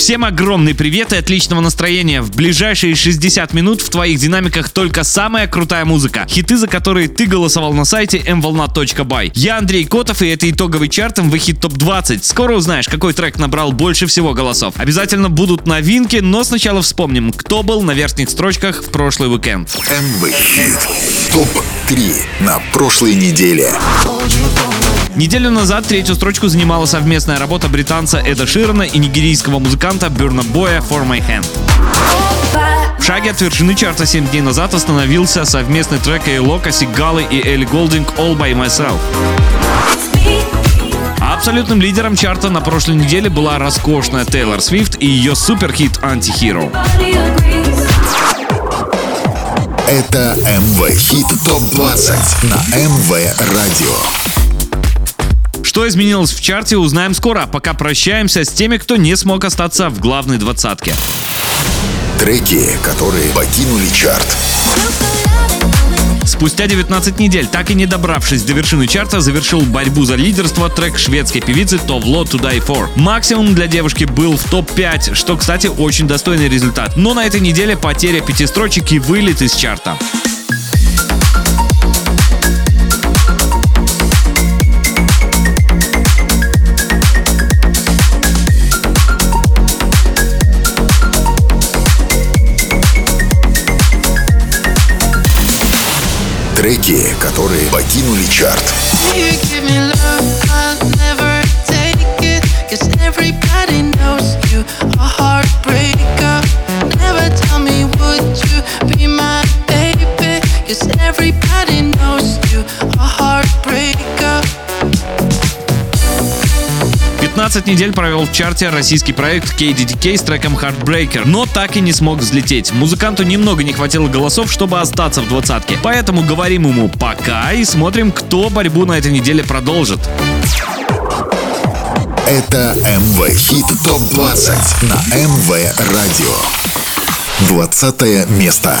Всем огромный привет и отличного настроения. В ближайшие 60 минут в твоих динамиках только самая крутая музыка. Хиты, за которые ты голосовал на сайте mvolna.by. Я Андрей Котов и это итоговый чарт Hit Top 20. Скоро узнаешь, какой трек набрал больше всего голосов. Обязательно будут новинки, но сначала вспомним, кто был на верхних строчках в прошлый уикенд. МВ Хит ТОП-3 на прошлой неделе. Неделю назад третью строчку занимала совместная работа британца Эда Ширана и нигерийского музыканта Бюрна Боя «For My Hand». В шаге от вершины чарта 7 дней назад остановился совместный трек Эйлока, Сигалы и Элли Голдинг «All By Myself». Абсолютным лидером чарта на прошлой неделе была роскошная Тейлор Свифт и ее суперхит «Антихиро». Это МВ Хит ТОП-20 на МВ Радио. Что изменилось в чарте, узнаем скоро. Пока прощаемся с теми, кто не смог остаться в главной двадцатке. Треки, которые покинули чарт. Спустя 19 недель, так и не добравшись до вершины чарта, завершил борьбу за лидерство трек шведской певицы Товло To Die For. Максимум для девушки был в топ-5, что, кстати, очень достойный результат. Но на этой неделе потеря пяти строчек и вылет из чарта. Треки, которые покинули чарт. Everybody 15 недель провел в чарте российский проект KDDK с треком Heartbreaker, но так и не смог взлететь. Музыканту немного не хватило голосов, чтобы остаться в двадцатке. Поэтому говорим ему пока и смотрим, кто борьбу на этой неделе продолжит. Это МВ Хит ТОП-20 на МВ Радио. 20 место.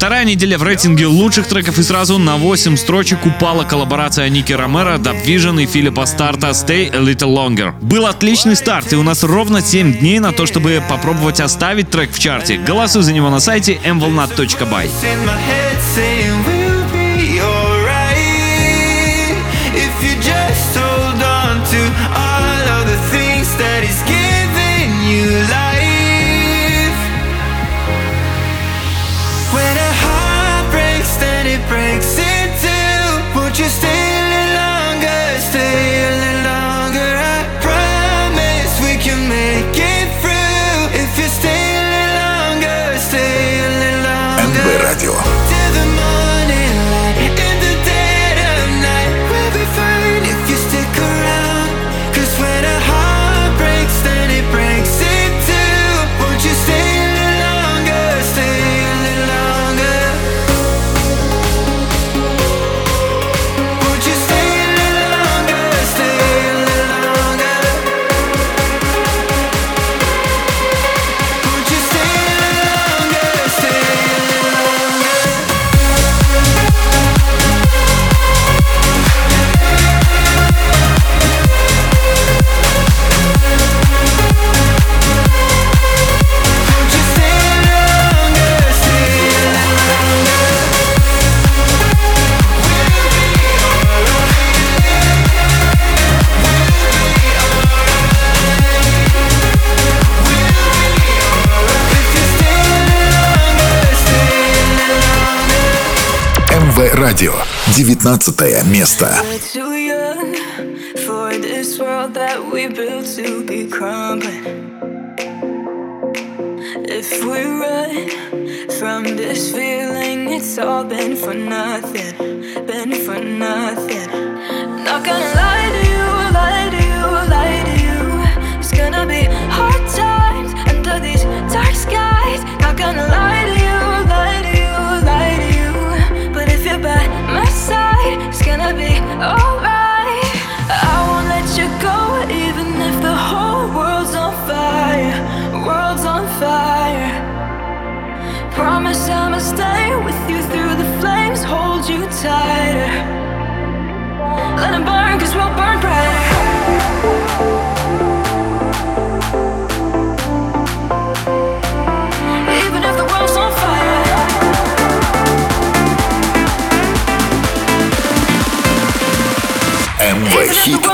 Вторая неделя в рейтинге лучших треков и сразу на 8 строчек упала коллаборация Ники Dub Vision и Филиппа Старта Stay a Little Longer. Был отличный старт, и у нас ровно 7 дней на то, чтобы попробовать оставить трек в чарте. Голосуй за него на сайте mvolnat.by. stay to be crumbling. If we run from this feeling, it's all been for nothing,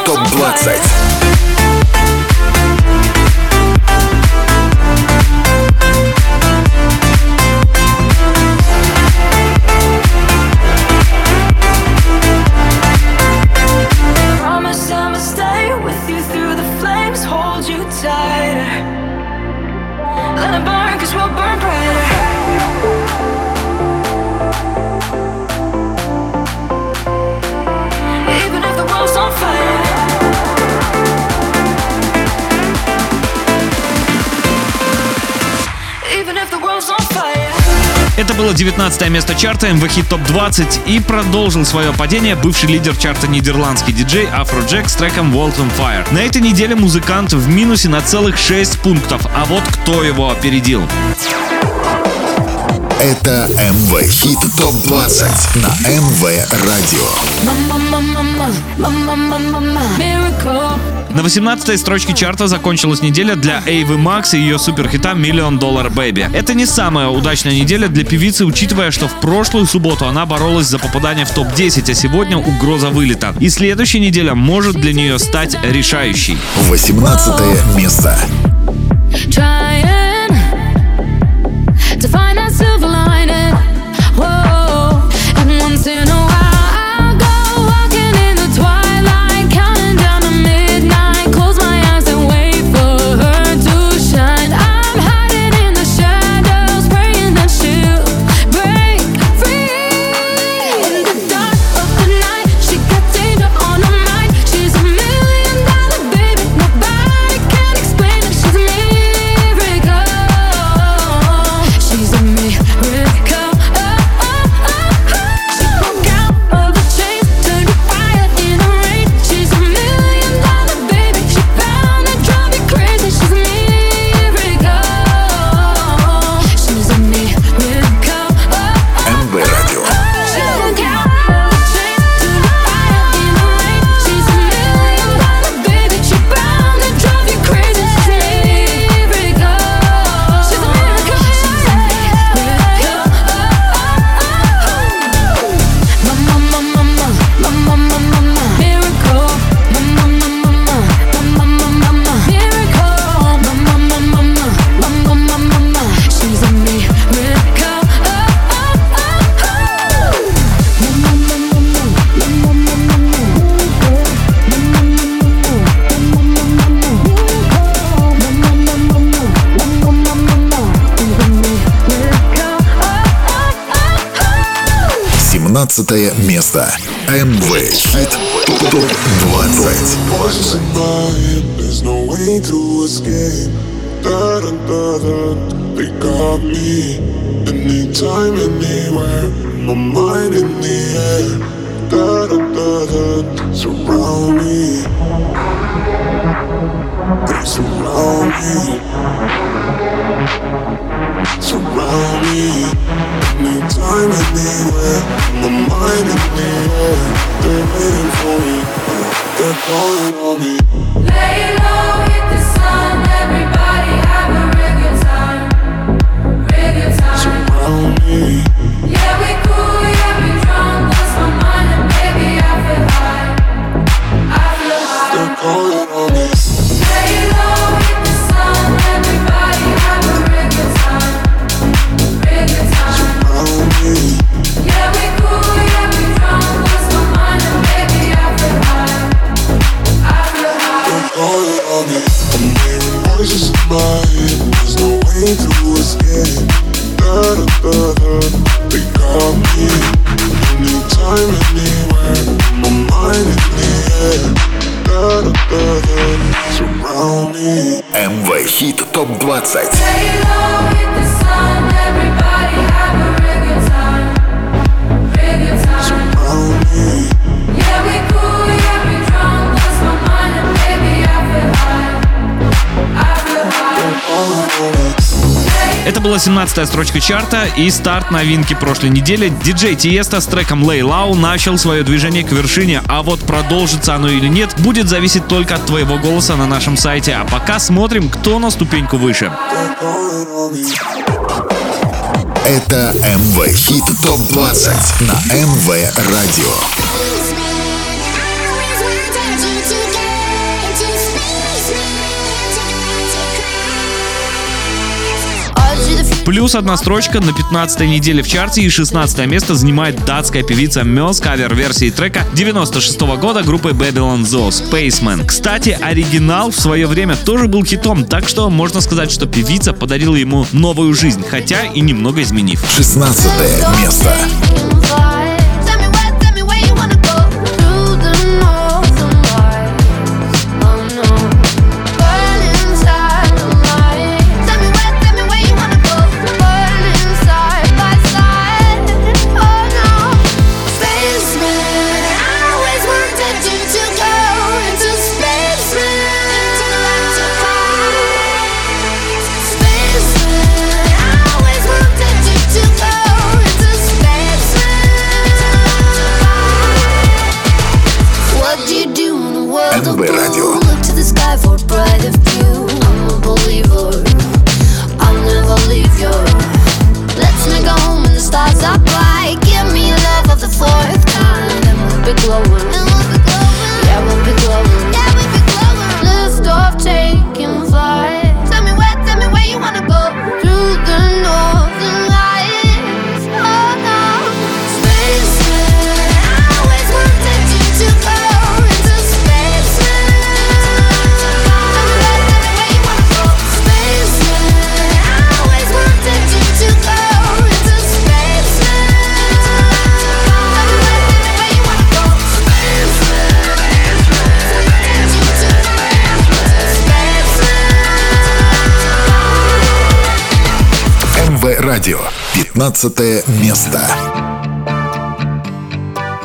ТОП-20 было 19 место чарта МВ Хит Топ 20 и продолжил свое падение бывший лидер чарта нидерландский диджей Афроджек с треком World on Fire. На этой неделе музыкант в минусе на целых 6 пунктов, а вот кто его опередил. Это МВ Хит Топ 20 на МВ Радио. На 18 строчке чарта закончилась неделя для Эйвы Макс и ее суперхита Million Dollar Baby. Это не самая удачная неделя для певицы, учитывая, что в прошлую субботу она боролась за попадание в топ-10, а сегодня угроза вылета. И следующая неделя может для нее стать решающей. 18 место. trying to find that 18 место. МВ Хит ТОП 20. Anytime, anywhere, my mind in the air. Da da da da, surround me. They surround me. Surround me. Mind in the. They're waiting for me. They're calling on me. Lay low, hit the sun. Everybody have a real time. Real time. Surround me. МВ Хит Топ 20. Была 17 строчка чарта и старт новинки прошлой недели. Диджей Тиеста с треком Lay Low начал свое движение к вершине, а вот продолжится оно или нет, будет зависеть только от твоего голоса на нашем сайте. А пока смотрим, кто на ступеньку выше. Это МВ Хит Топ 20 на МВ Радио. Плюс одна строчка на 15 неделе в чарте и 16 место занимает датская певица Мёс кавер-версии трека 96 -го года группы Babylon Zoo Spaceman. Кстати, оригинал в свое время тоже был хитом, так что можно сказать, что певица подарила ему новую жизнь, хотя и немного изменив. 16 место. 16 место.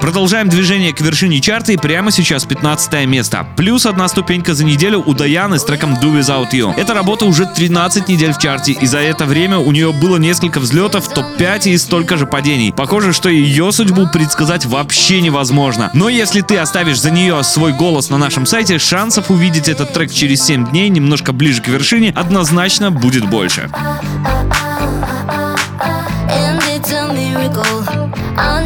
Продолжаем движение к вершине чарта и прямо сейчас 15 место. Плюс одна ступенька за неделю у Даяны с треком Do Without You. Эта работа уже 13 недель в чарте, и за это время у нее было несколько взлетов топ-5 и столько же падений. Похоже, что ее судьбу предсказать вообще невозможно. Но если ты оставишь за нее свой голос на нашем сайте, шансов увидеть этот трек через 7 дней немножко ближе к вершине однозначно будет больше. I.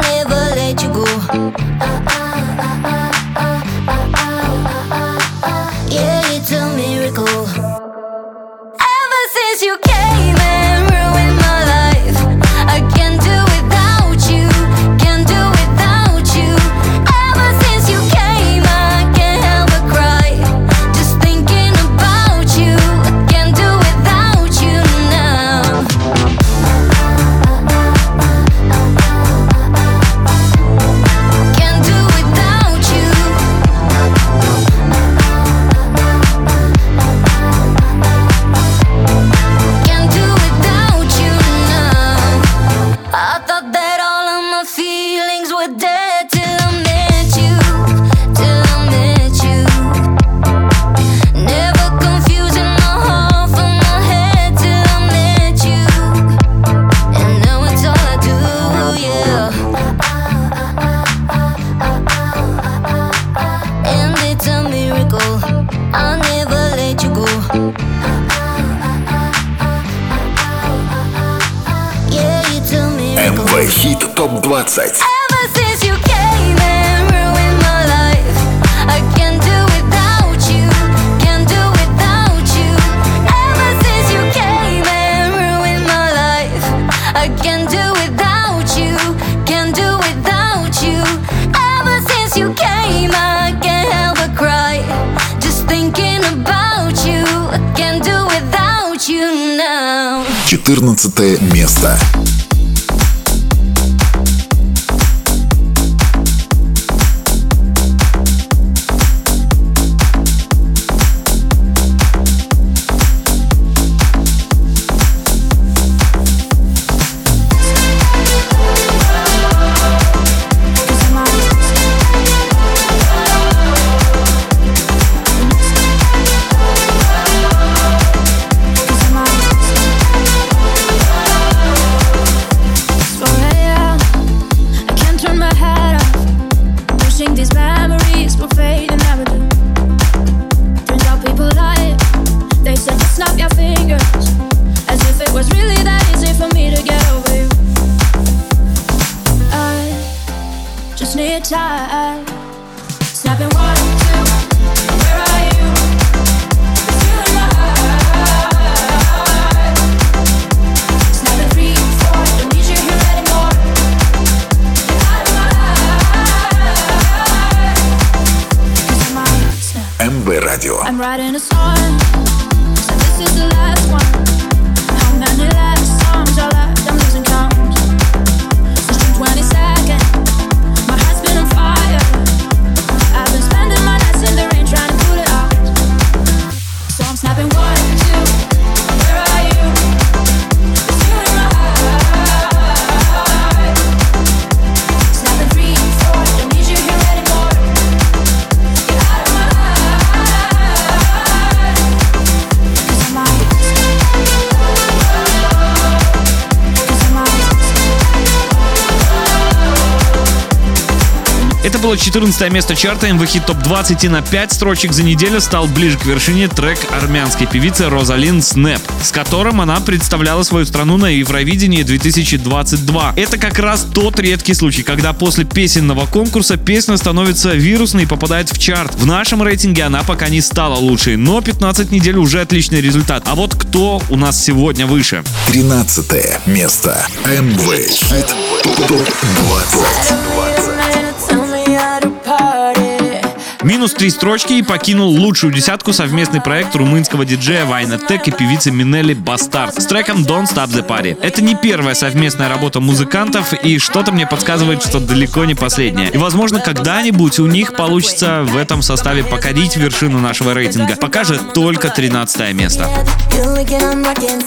14 место чарта МВХ ТОП-20 и на 5 строчек за неделю стал ближе к вершине трек армянской певицы Розалин Снеп, с которым она представляла свою страну на Евровидении 2022. Это как раз тот редкий случай, когда после песенного конкурса песня становится вирусной и попадает в чарт. В нашем рейтинге она пока не стала лучшей, но 15 недель уже отличный результат. А вот кто у нас сегодня выше? 13 место. МВ. Топ-20. Минус три строчки и покинул лучшую десятку совместный проект румынского диджея Вайна Тек и певицы Минелли Бастард с треком Don't Stop the Party. Это не первая совместная работа музыкантов, и что-то мне подсказывает, что далеко не последняя. И, возможно, когда-нибудь у них получится в этом составе покорить вершину нашего рейтинга. Пока же только 13 место. You licking, I'm rocking,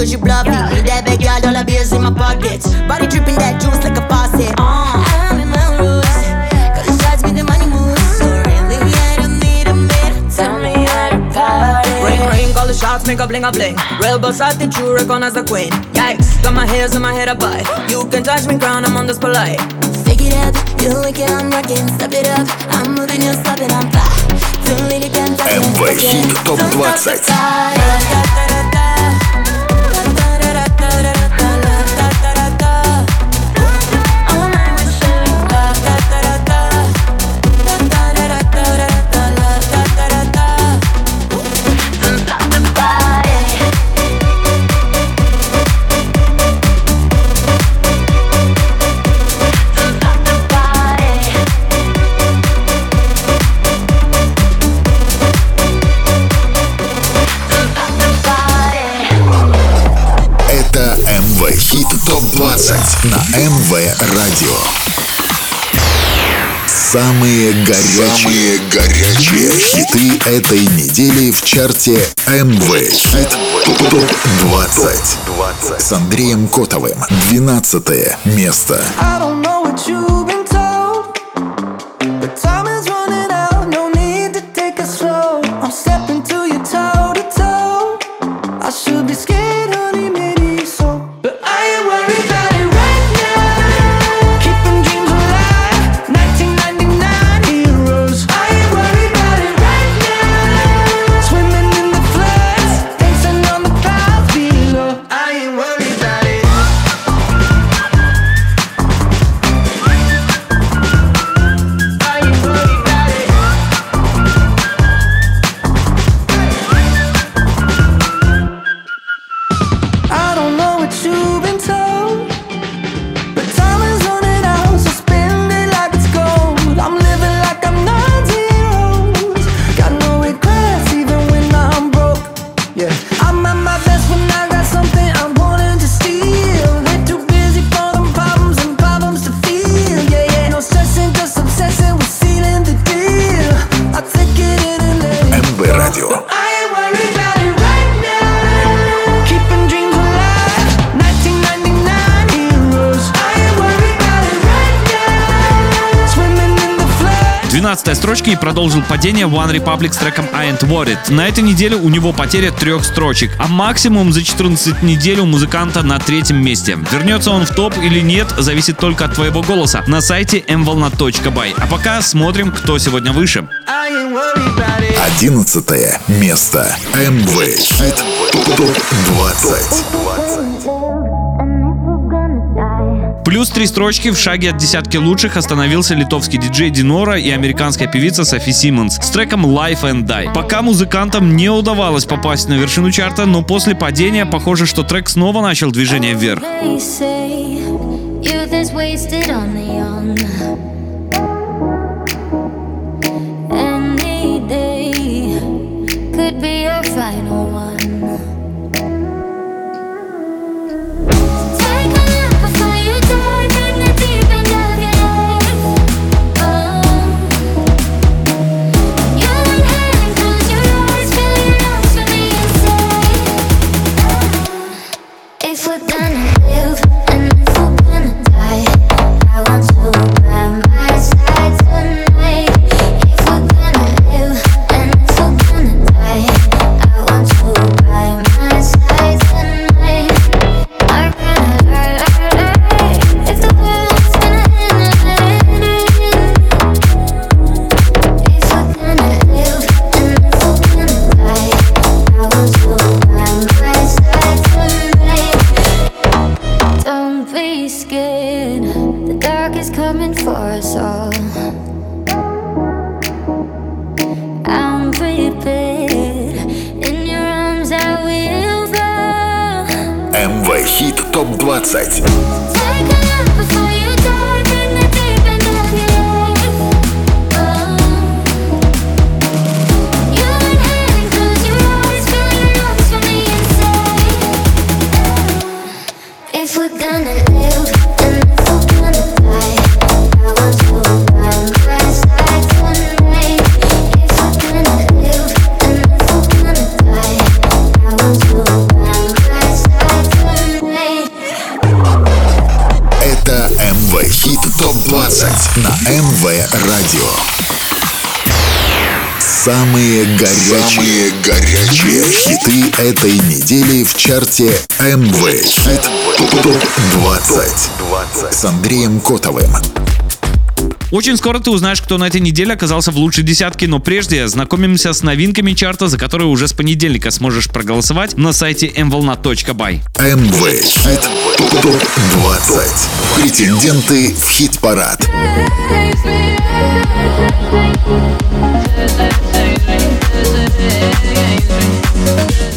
cause you bluff me. Need that big all the beers in my pockets. Body dripping that juice like a faucet. Uh. I'm in my rules, cause it drives me the money moves. So really, I don't need a man, Tell me how to party. Ring, ring, call the shots, make a bling a bling. Real boss, I think you recognize the queen. Yikes, got my hairs in my head up high. You can touch me, ground, I'm on this polite. Stick it up, you wicked, I'm rocking. Step it up, I'm moving, you're stopping, I'm fly. Don't let it down, I'm top 20. 17 на МВ Радио. Самые горячие, Самые горячие хиты этой недели в чарте МВ Хит ТОП 20 с Андреем Котовым. 12 место. I don't know what you продолжил падение One Republic с треком I Ain't Worried. На этой неделе у него потеря трех строчек, а максимум за 14 недель у музыканта на третьем месте. Вернется он в топ или нет, зависит только от твоего голоса на сайте mvolna.by. А пока смотрим, кто сегодня выше. I ain't worried about it. Одиннадцатое место. МВ Хит ТОП-20. Плюс три строчки в шаге от десятки лучших остановился литовский диджей Динора и американская певица Софи Симмонс с треком Life and Die. Пока музыкантам не удавалось попасть на вершину чарта, но после падения похоже, что трек снова начал движение вверх. Горячие, хиты этой недели в чарте МВ Хит ТОП-20 с Андреем Котовым. Очень скоро ты узнаешь, кто на этой неделе оказался в лучшей десятке, но прежде знакомимся с новинками чарта, за которые уже с понедельника сможешь проголосовать на сайте mvolna.by. МВ Хит ТОП-20. Претенденты в хит-парад.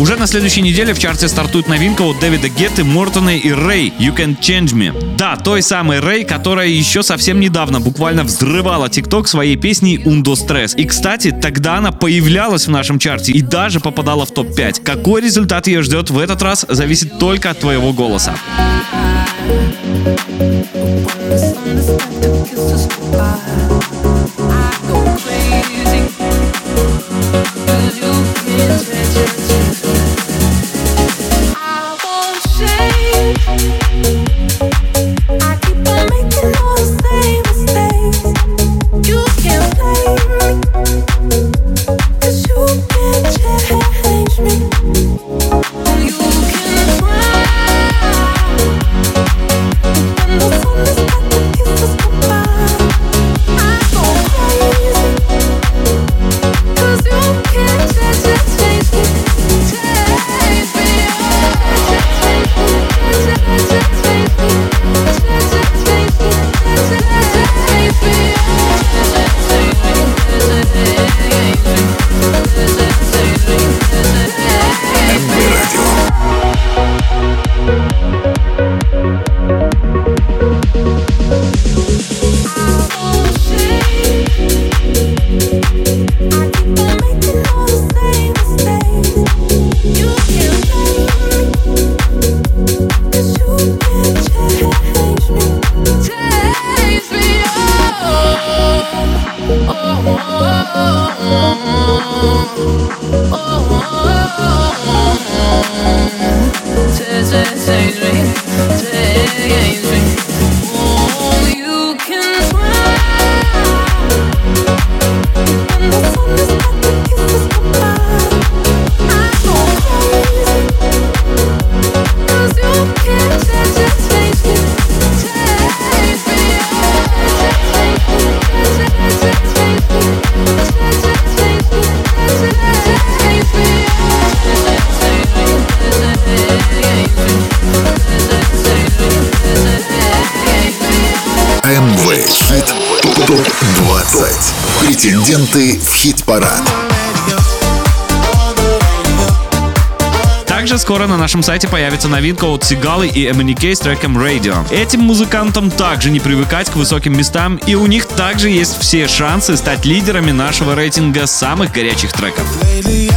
Уже на следующей неделе в чарте стартует новинка от Дэвида Гетты, Мортона и Рэй «You Can Change Me». Да, той самой Рэй, которая еще совсем недавно буквально взрывала ТикТок своей песней «Undo Stress». И, кстати, тогда она появлялась в нашем чарте и даже попадала в топ-5. Какой результат ее ждет в этот раз, зависит только от твоего голоса. МВ нашем сайте появится новинка от Сигалы и MNK с треком Radio. Этим музыкантам также не привыкать к высоким местам, и у них также есть все шансы стать лидерами нашего рейтинга самых горячих треков. Lately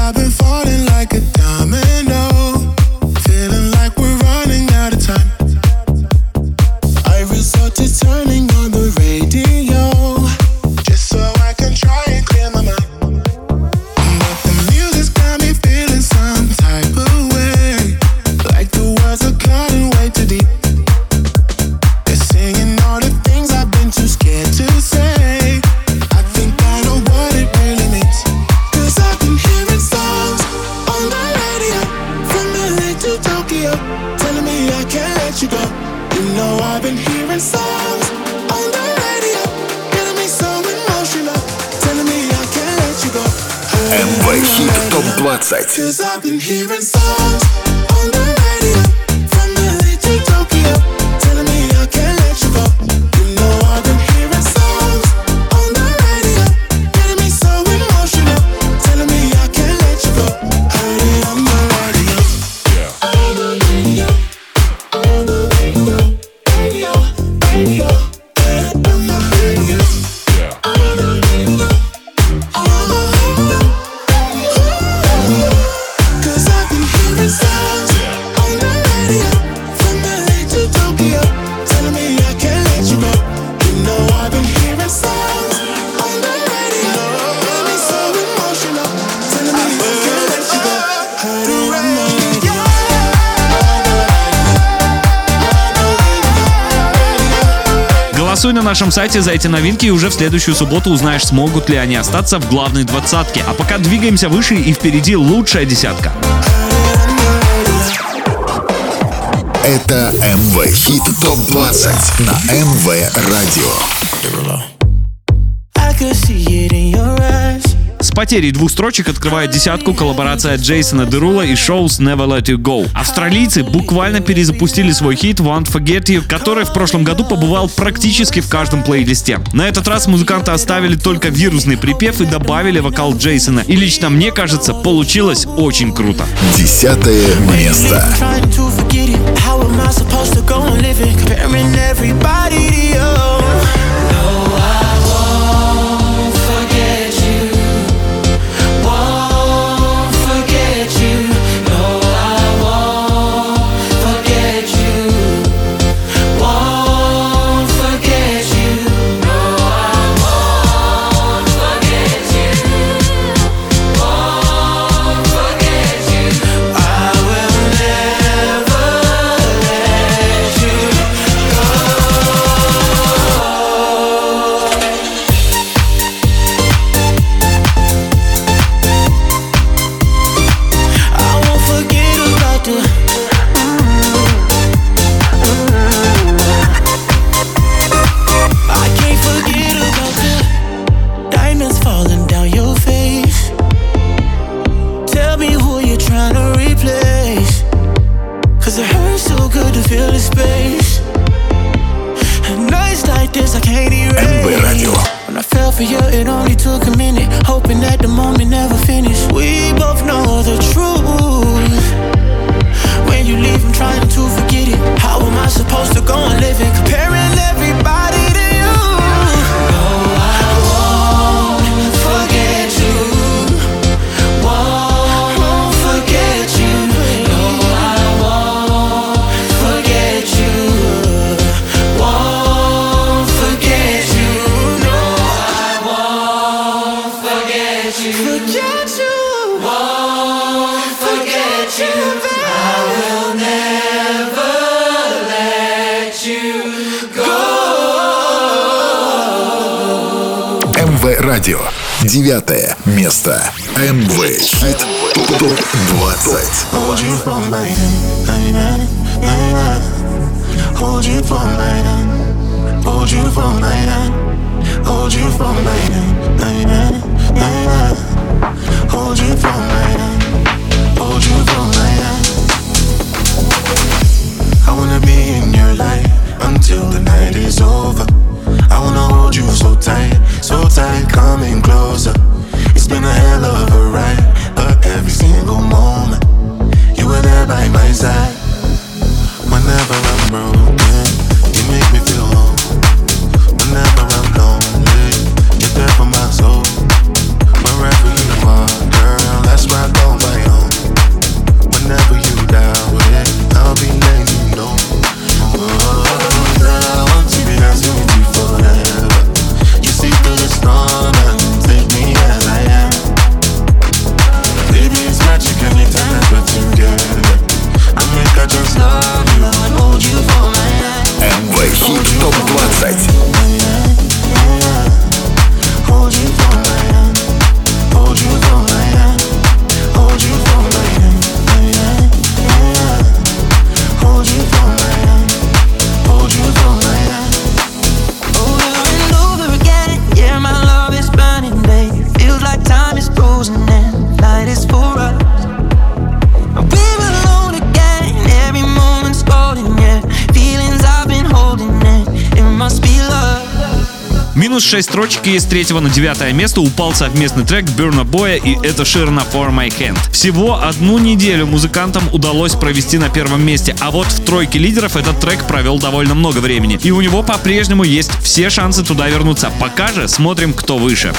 эти новинки и уже в следующую субботу узнаешь, смогут ли они остаться в главной двадцатке. А пока двигаемся выше и впереди лучшая десятка. Это МВ Хит Топ 20 на МВ Радио потерей двух строчек открывает десятку коллаборация Джейсона Дерула и Шоус Never Let You Go. Австралийцы буквально перезапустили свой хит Won't Forget You, который в прошлом году побывал практически в каждом плейлисте. На этот раз музыканты оставили только вирусный припев и добавили вокал Джейсона. И лично мне кажется, получилось очень круто. Десятое место. Comparing everybody to you for you in all Девятое место. МВ Хит ТОП 20. I wanna be in your life until the night is over. I wanna hold you so tight, so tight, coming closer. It's been a hell of a ride, but every single moment, you were there by my side. Whenever I'm broken, you make me feel whole. Whenever I'm lonely, you're there for my soul. Wherever you are, girl, that's where I go my own. Whenever 6 строчек есть с 3 на 9 место упал совместный трек Burna Boy и это Ширна For My Hand. Всего одну неделю музыкантам удалось провести на первом месте, а вот в тройке лидеров этот трек провел довольно много времени. И у него по-прежнему есть все шансы туда вернуться. Пока же смотрим, кто выше.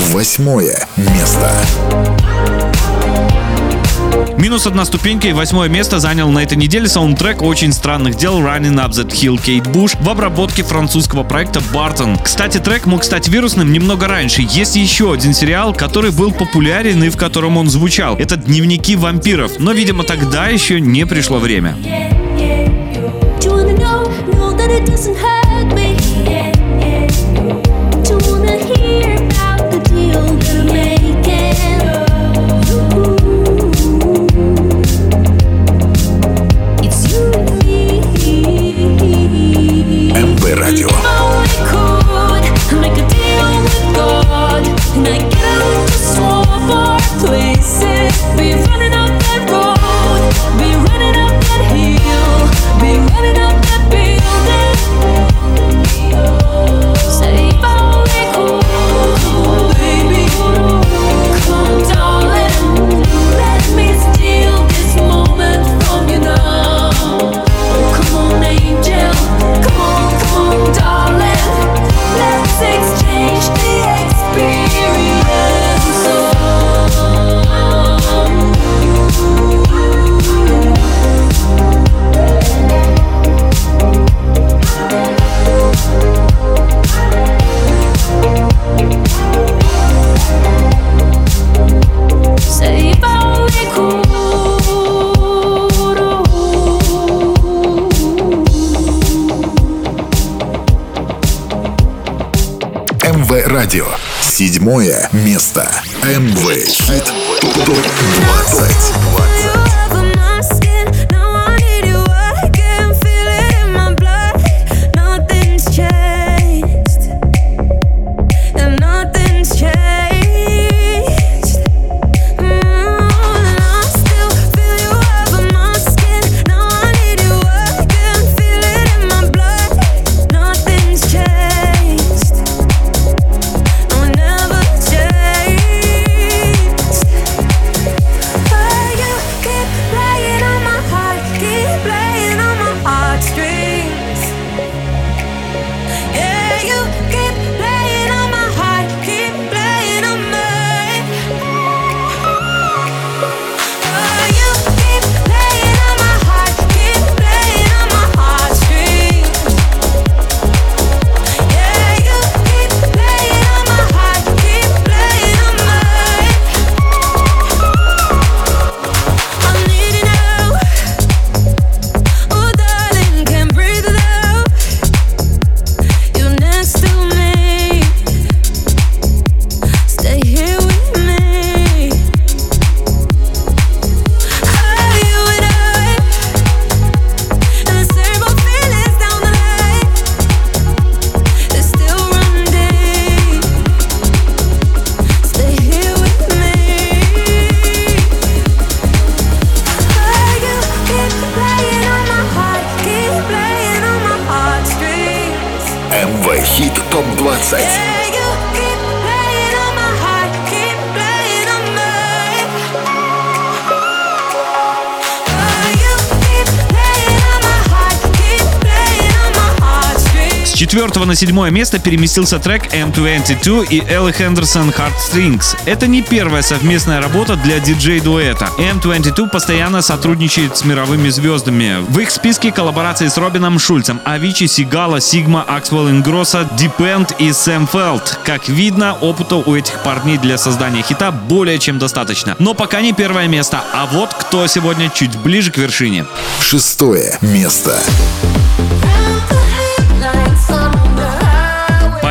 Восьмое место. Минус одна ступенька и восьмое место занял на этой неделе саундтрек очень странных дел Running Up That Hill Кейт Буш в обработке французского проекта Бартон. Кстати, трек мог стать вирусным немного раньше. Есть еще один сериал, который был популярен и в котором он звучал. Это «Дневники вампиров», но, видимо, тогда еще не пришло время. You wanna на седьмое место переместился трек M22 и Элли Хендерсон Heartstrings. Это не первая совместная работа для диджей-дуэта. M22 постоянно сотрудничает с мировыми звездами. В их списке коллаборации с Робином Шульцем, Авичи, Сигала, Сигма, Аксвелл Ингросса, Дипенд и Сэм Фелд. Как видно, опыта у этих парней для создания хита более чем достаточно. Но пока не первое место, а вот кто сегодня чуть ближе к вершине. Шестое место.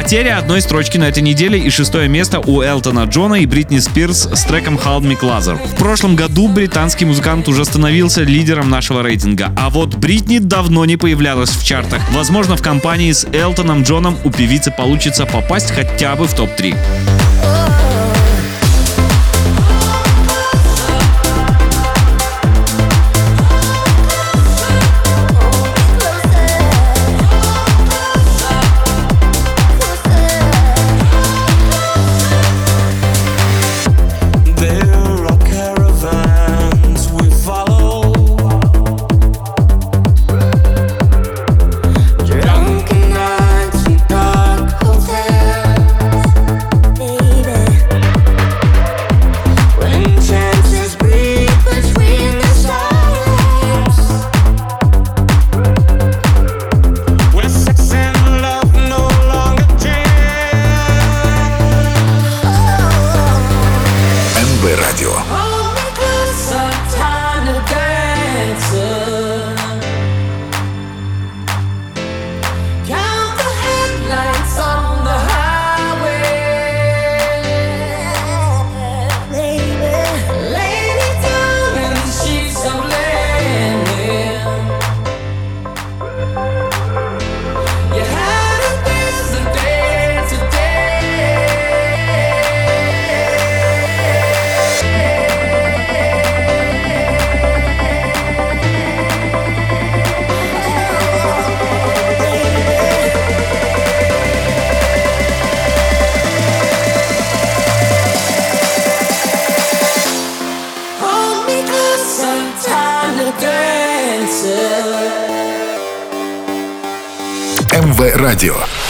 Потеря одной строчки на этой неделе и шестое место у Элтона Джона и Бритни Спирс с треком Hold Me Closer. В прошлом году британский музыкант уже становился лидером нашего рейтинга, а вот Бритни давно не появлялась в чартах. Возможно, в компании с Элтоном Джоном у певицы получится попасть хотя бы в топ-3.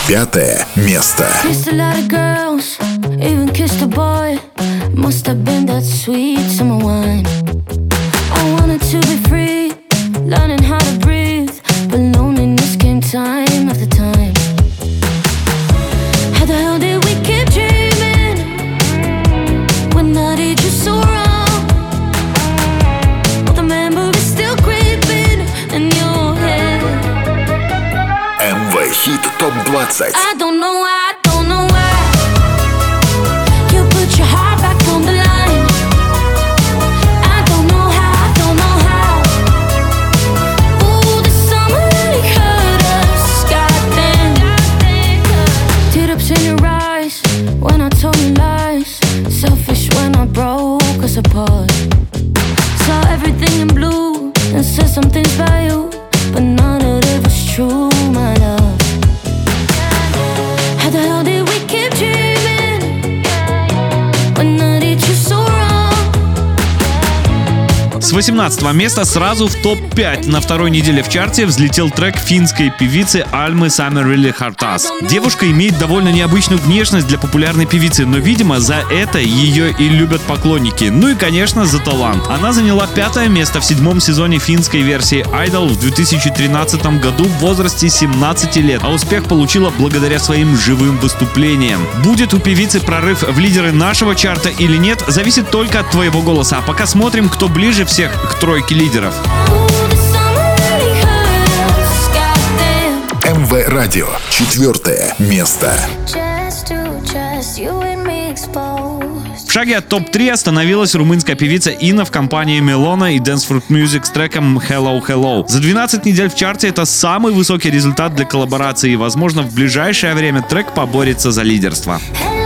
Пятое место. Kissed 18 места сразу в топ-5 на второй неделе в чарте взлетел трек финской певицы Альмы Really Hartas. Девушка имеет довольно необычную внешность для популярной певицы, но, видимо, за это ее и любят поклонники. Ну и, конечно, за талант. Она заняла пятое место в седьмом сезоне финской версии Idol в 2013 году в возрасте 17 лет, а успех получила благодаря своим живым выступлениям. Будет у певицы прорыв в лидеры нашего чарта или нет, зависит только от твоего голоса. А пока смотрим, кто ближе всех к тройке лидеров. МВ Радио. Четвертое место. В шаге от топ-3 остановилась румынская певица Инна в компании Мелона и Dance Fruit Music с треком Hello Hello. За 12 недель в чарте это самый высокий результат для коллаборации и, возможно, в ближайшее время трек поборется за лидерство. Hello,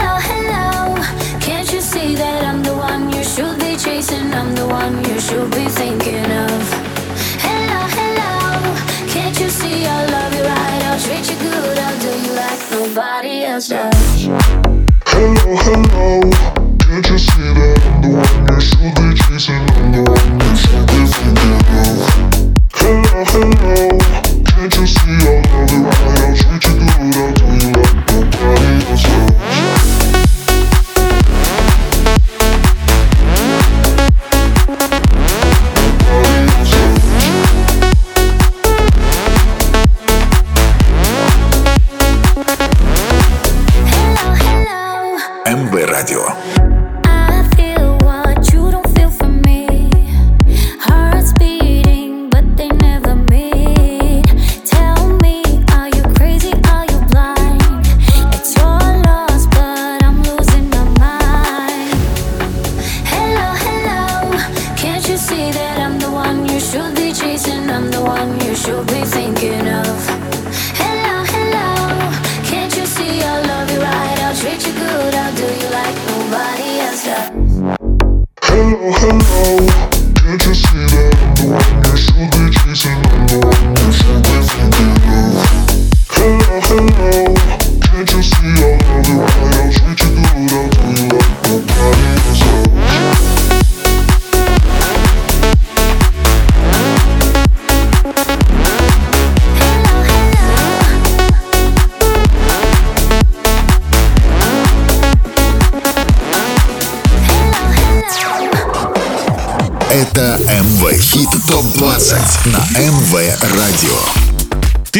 fails now.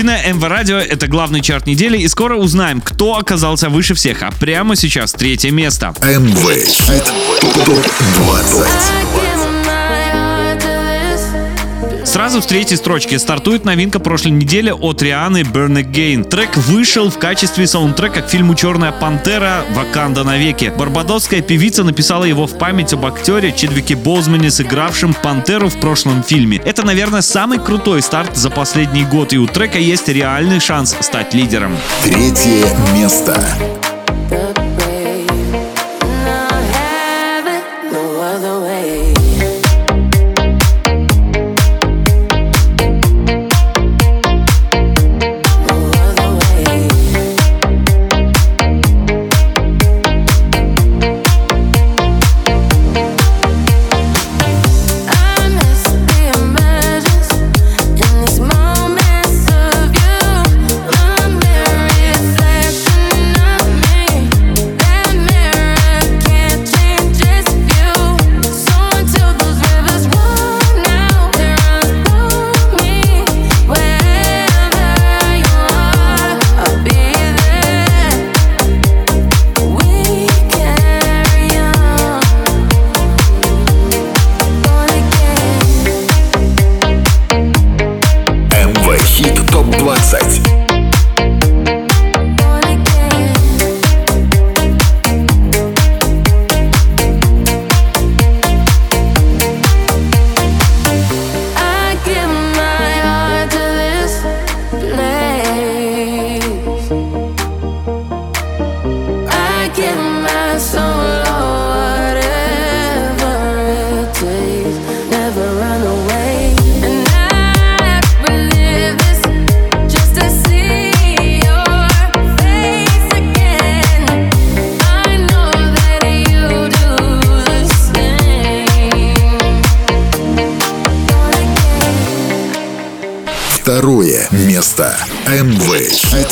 Ты на МВ Радио, это главный чарт недели, и скоро узнаем, кто оказался выше всех, а прямо сейчас третье место. МВ Хит ТОП-20. Сразу в третьей строчке стартует новинка прошлой недели от Рианы Burn Again. Трек вышел в качестве саундтрека к фильму «Черная пантера. Ваканда навеки». Барбадосская певица написала его в память об актере Чедвике Боузмане, сыгравшем пантеру в прошлом фильме. Это, наверное, самый крутой старт за последний год, и у трека есть реальный шанс стать лидером. Третье место. Второе место. МВ Хит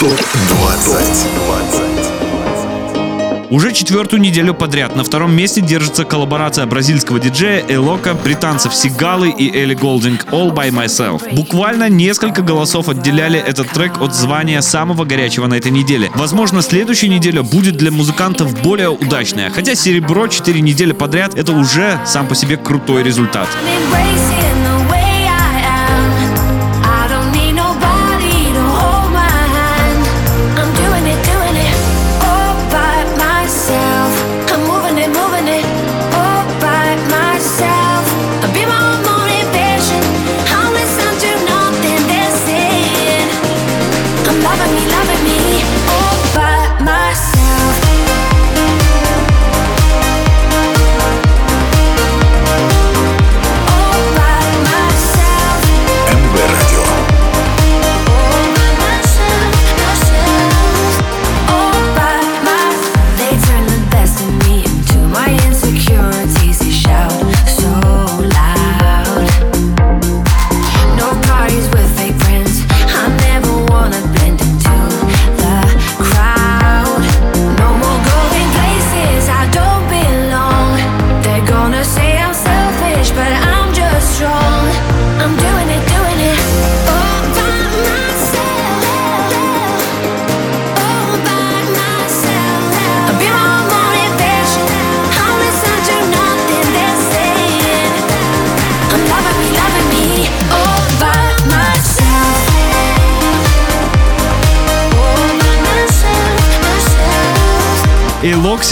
ТОП-20. Уже четвертую неделю подряд на втором месте держится коллаборация бразильского диджея Элока, британцев Сигалы и Элли Голдинг «All By Myself». Буквально несколько голосов отделяли этот трек от звания самого горячего на этой неделе. Возможно, следующая неделя будет для музыкантов более удачная, хотя серебро 4 недели подряд — это уже сам по себе крутой результат.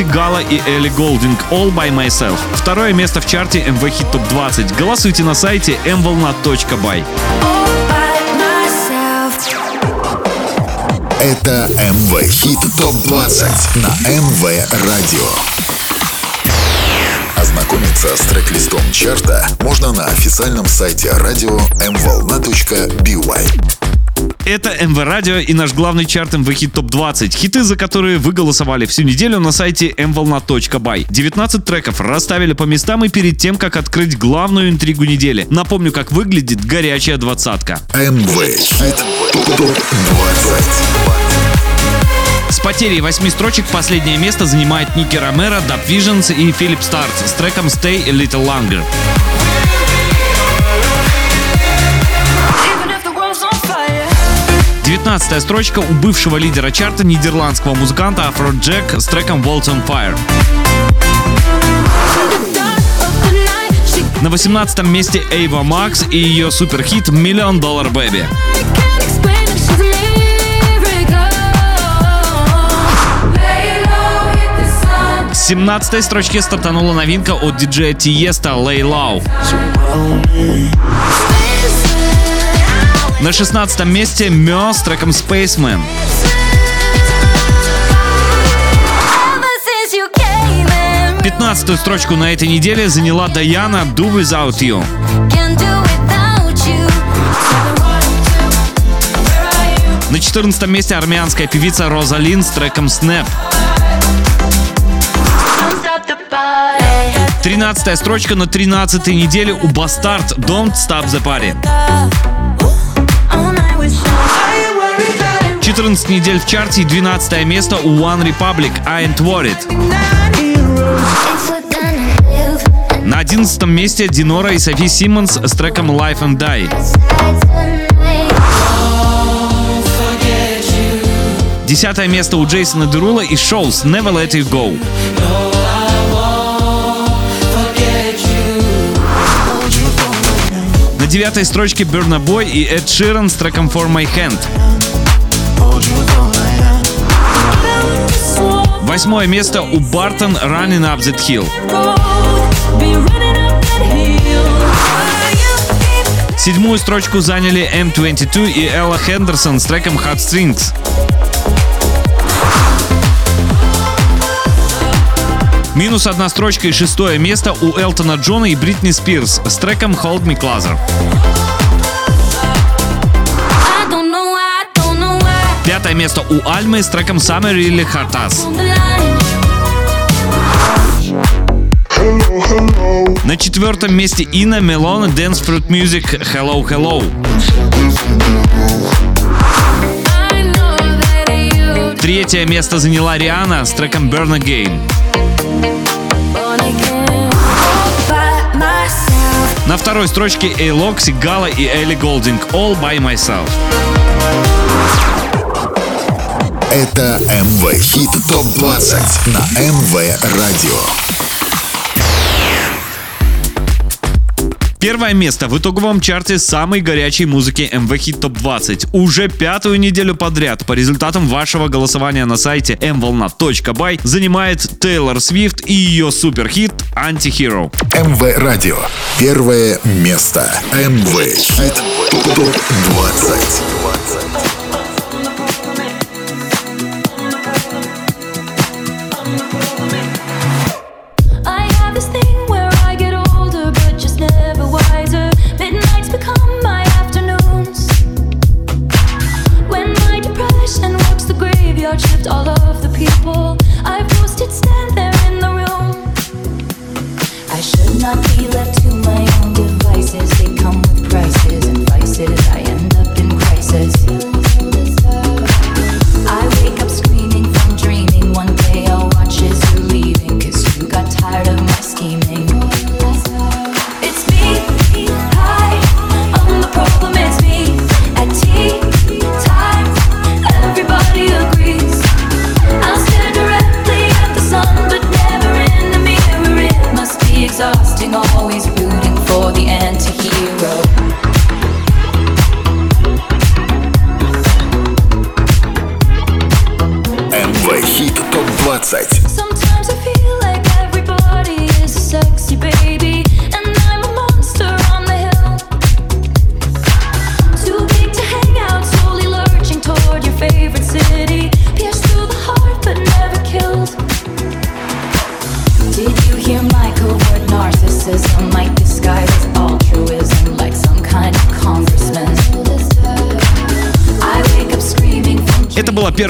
Sigala и Ellie Goulding «All By Myself». Второе место в чарте МВ Хит Топ 20. Голосуйте на сайте mvolna.by. Это МВ Хит ТОП-20 на МВ Радио. Ознакомиться с трек-листом чарта можно на официальном сайте радио mvolna.by. Это МВ Радио и наш главный чарт МВ Хит Топ 20. Хиты, за которые вы голосовали всю неделю на сайте mvolna.by. 19 треков расставили по местам и перед тем, как открыть главную интригу недели. Напомню, как выглядит горячая двадцатка. МВ Хит ТОП-20. С потерей восьми строчек последнее место занимает Ники Ромеро, Dub Visions и Филипп Старт с треком Stay a Little Longer. 19 строчка у бывшего лидера чарта нидерландского музыканта Jack с треком Waltz on Fire. На 18 месте Эйва Макс и ее суперхит Million Dollar Baby. С 17 строчки стартанула новинка от диджея Тиеста Lay Low. На 16 месте Мё с треком Spaceman. 15 строчку на этой неделе заняла Даяна Do Without You. На 14 месте армянская певица Розалин с треком Snap. 13 строчка на 13 неделе у Бастард Don't Stop the Party. 14 недель в чарте и 12 место у One Republic I Ain't Worried. На 11 месте Динора и Софи Симмонс с треком Life and Die. Десятое место у Джейсона Дерула и Шоус Never Let You Go. На девятой строчке Burna Boy и Эд Ширан с треком For My Hand. Восьмое место у Бартон Running Up That Hill. Седьмую строчку заняли M22 и Элла Хендерсон с треком Hot Strings. Минус одна строчка и шестое место у Элтона Джона и Бритни Спирс с треком Hold Me Closer. Пятое место у Альмы с треком Summer hello, hello. На четвертом месте Инна Мелона Dance Fruit Music Hello Hello. Третье место заняла Риана с треком Burn Again. На второй строчке Эйлок, Сигала и Элли Голдинг All By Myself. Это МВ Хит Топ 20 на МВ Радио. Первое место в итоговом чарте самой горячей музыки MV Hit Top 20. Уже пятую неделю подряд по результатам вашего голосования на сайте mvolna.by занимает Тейлор Свифт и ее суперхит Antihero. MV Radio. Первое место. MV Hit Top 20.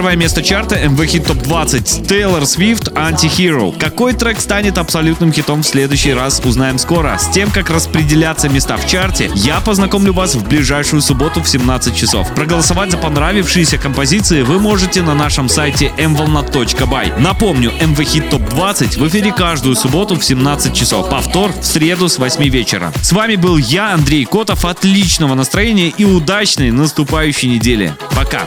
Первое место чарта MV Hit Top 20 Тейлор Свифт Anti-Hero. Какой трек станет абсолютным хитом в следующий раз, узнаем скоро. С тем, как распределяться места в чарте, я познакомлю вас в ближайшую субботу в 17 часов. Проголосовать за понравившиеся композиции вы можете на нашем сайте mvolna.by. Напомню, MV Hit Top 20 в эфире каждую субботу в 17 часов. Повтор в среду с 8 вечера. С вами был я, Андрей Котов. Отличного настроения и удачной наступающей недели. Пока!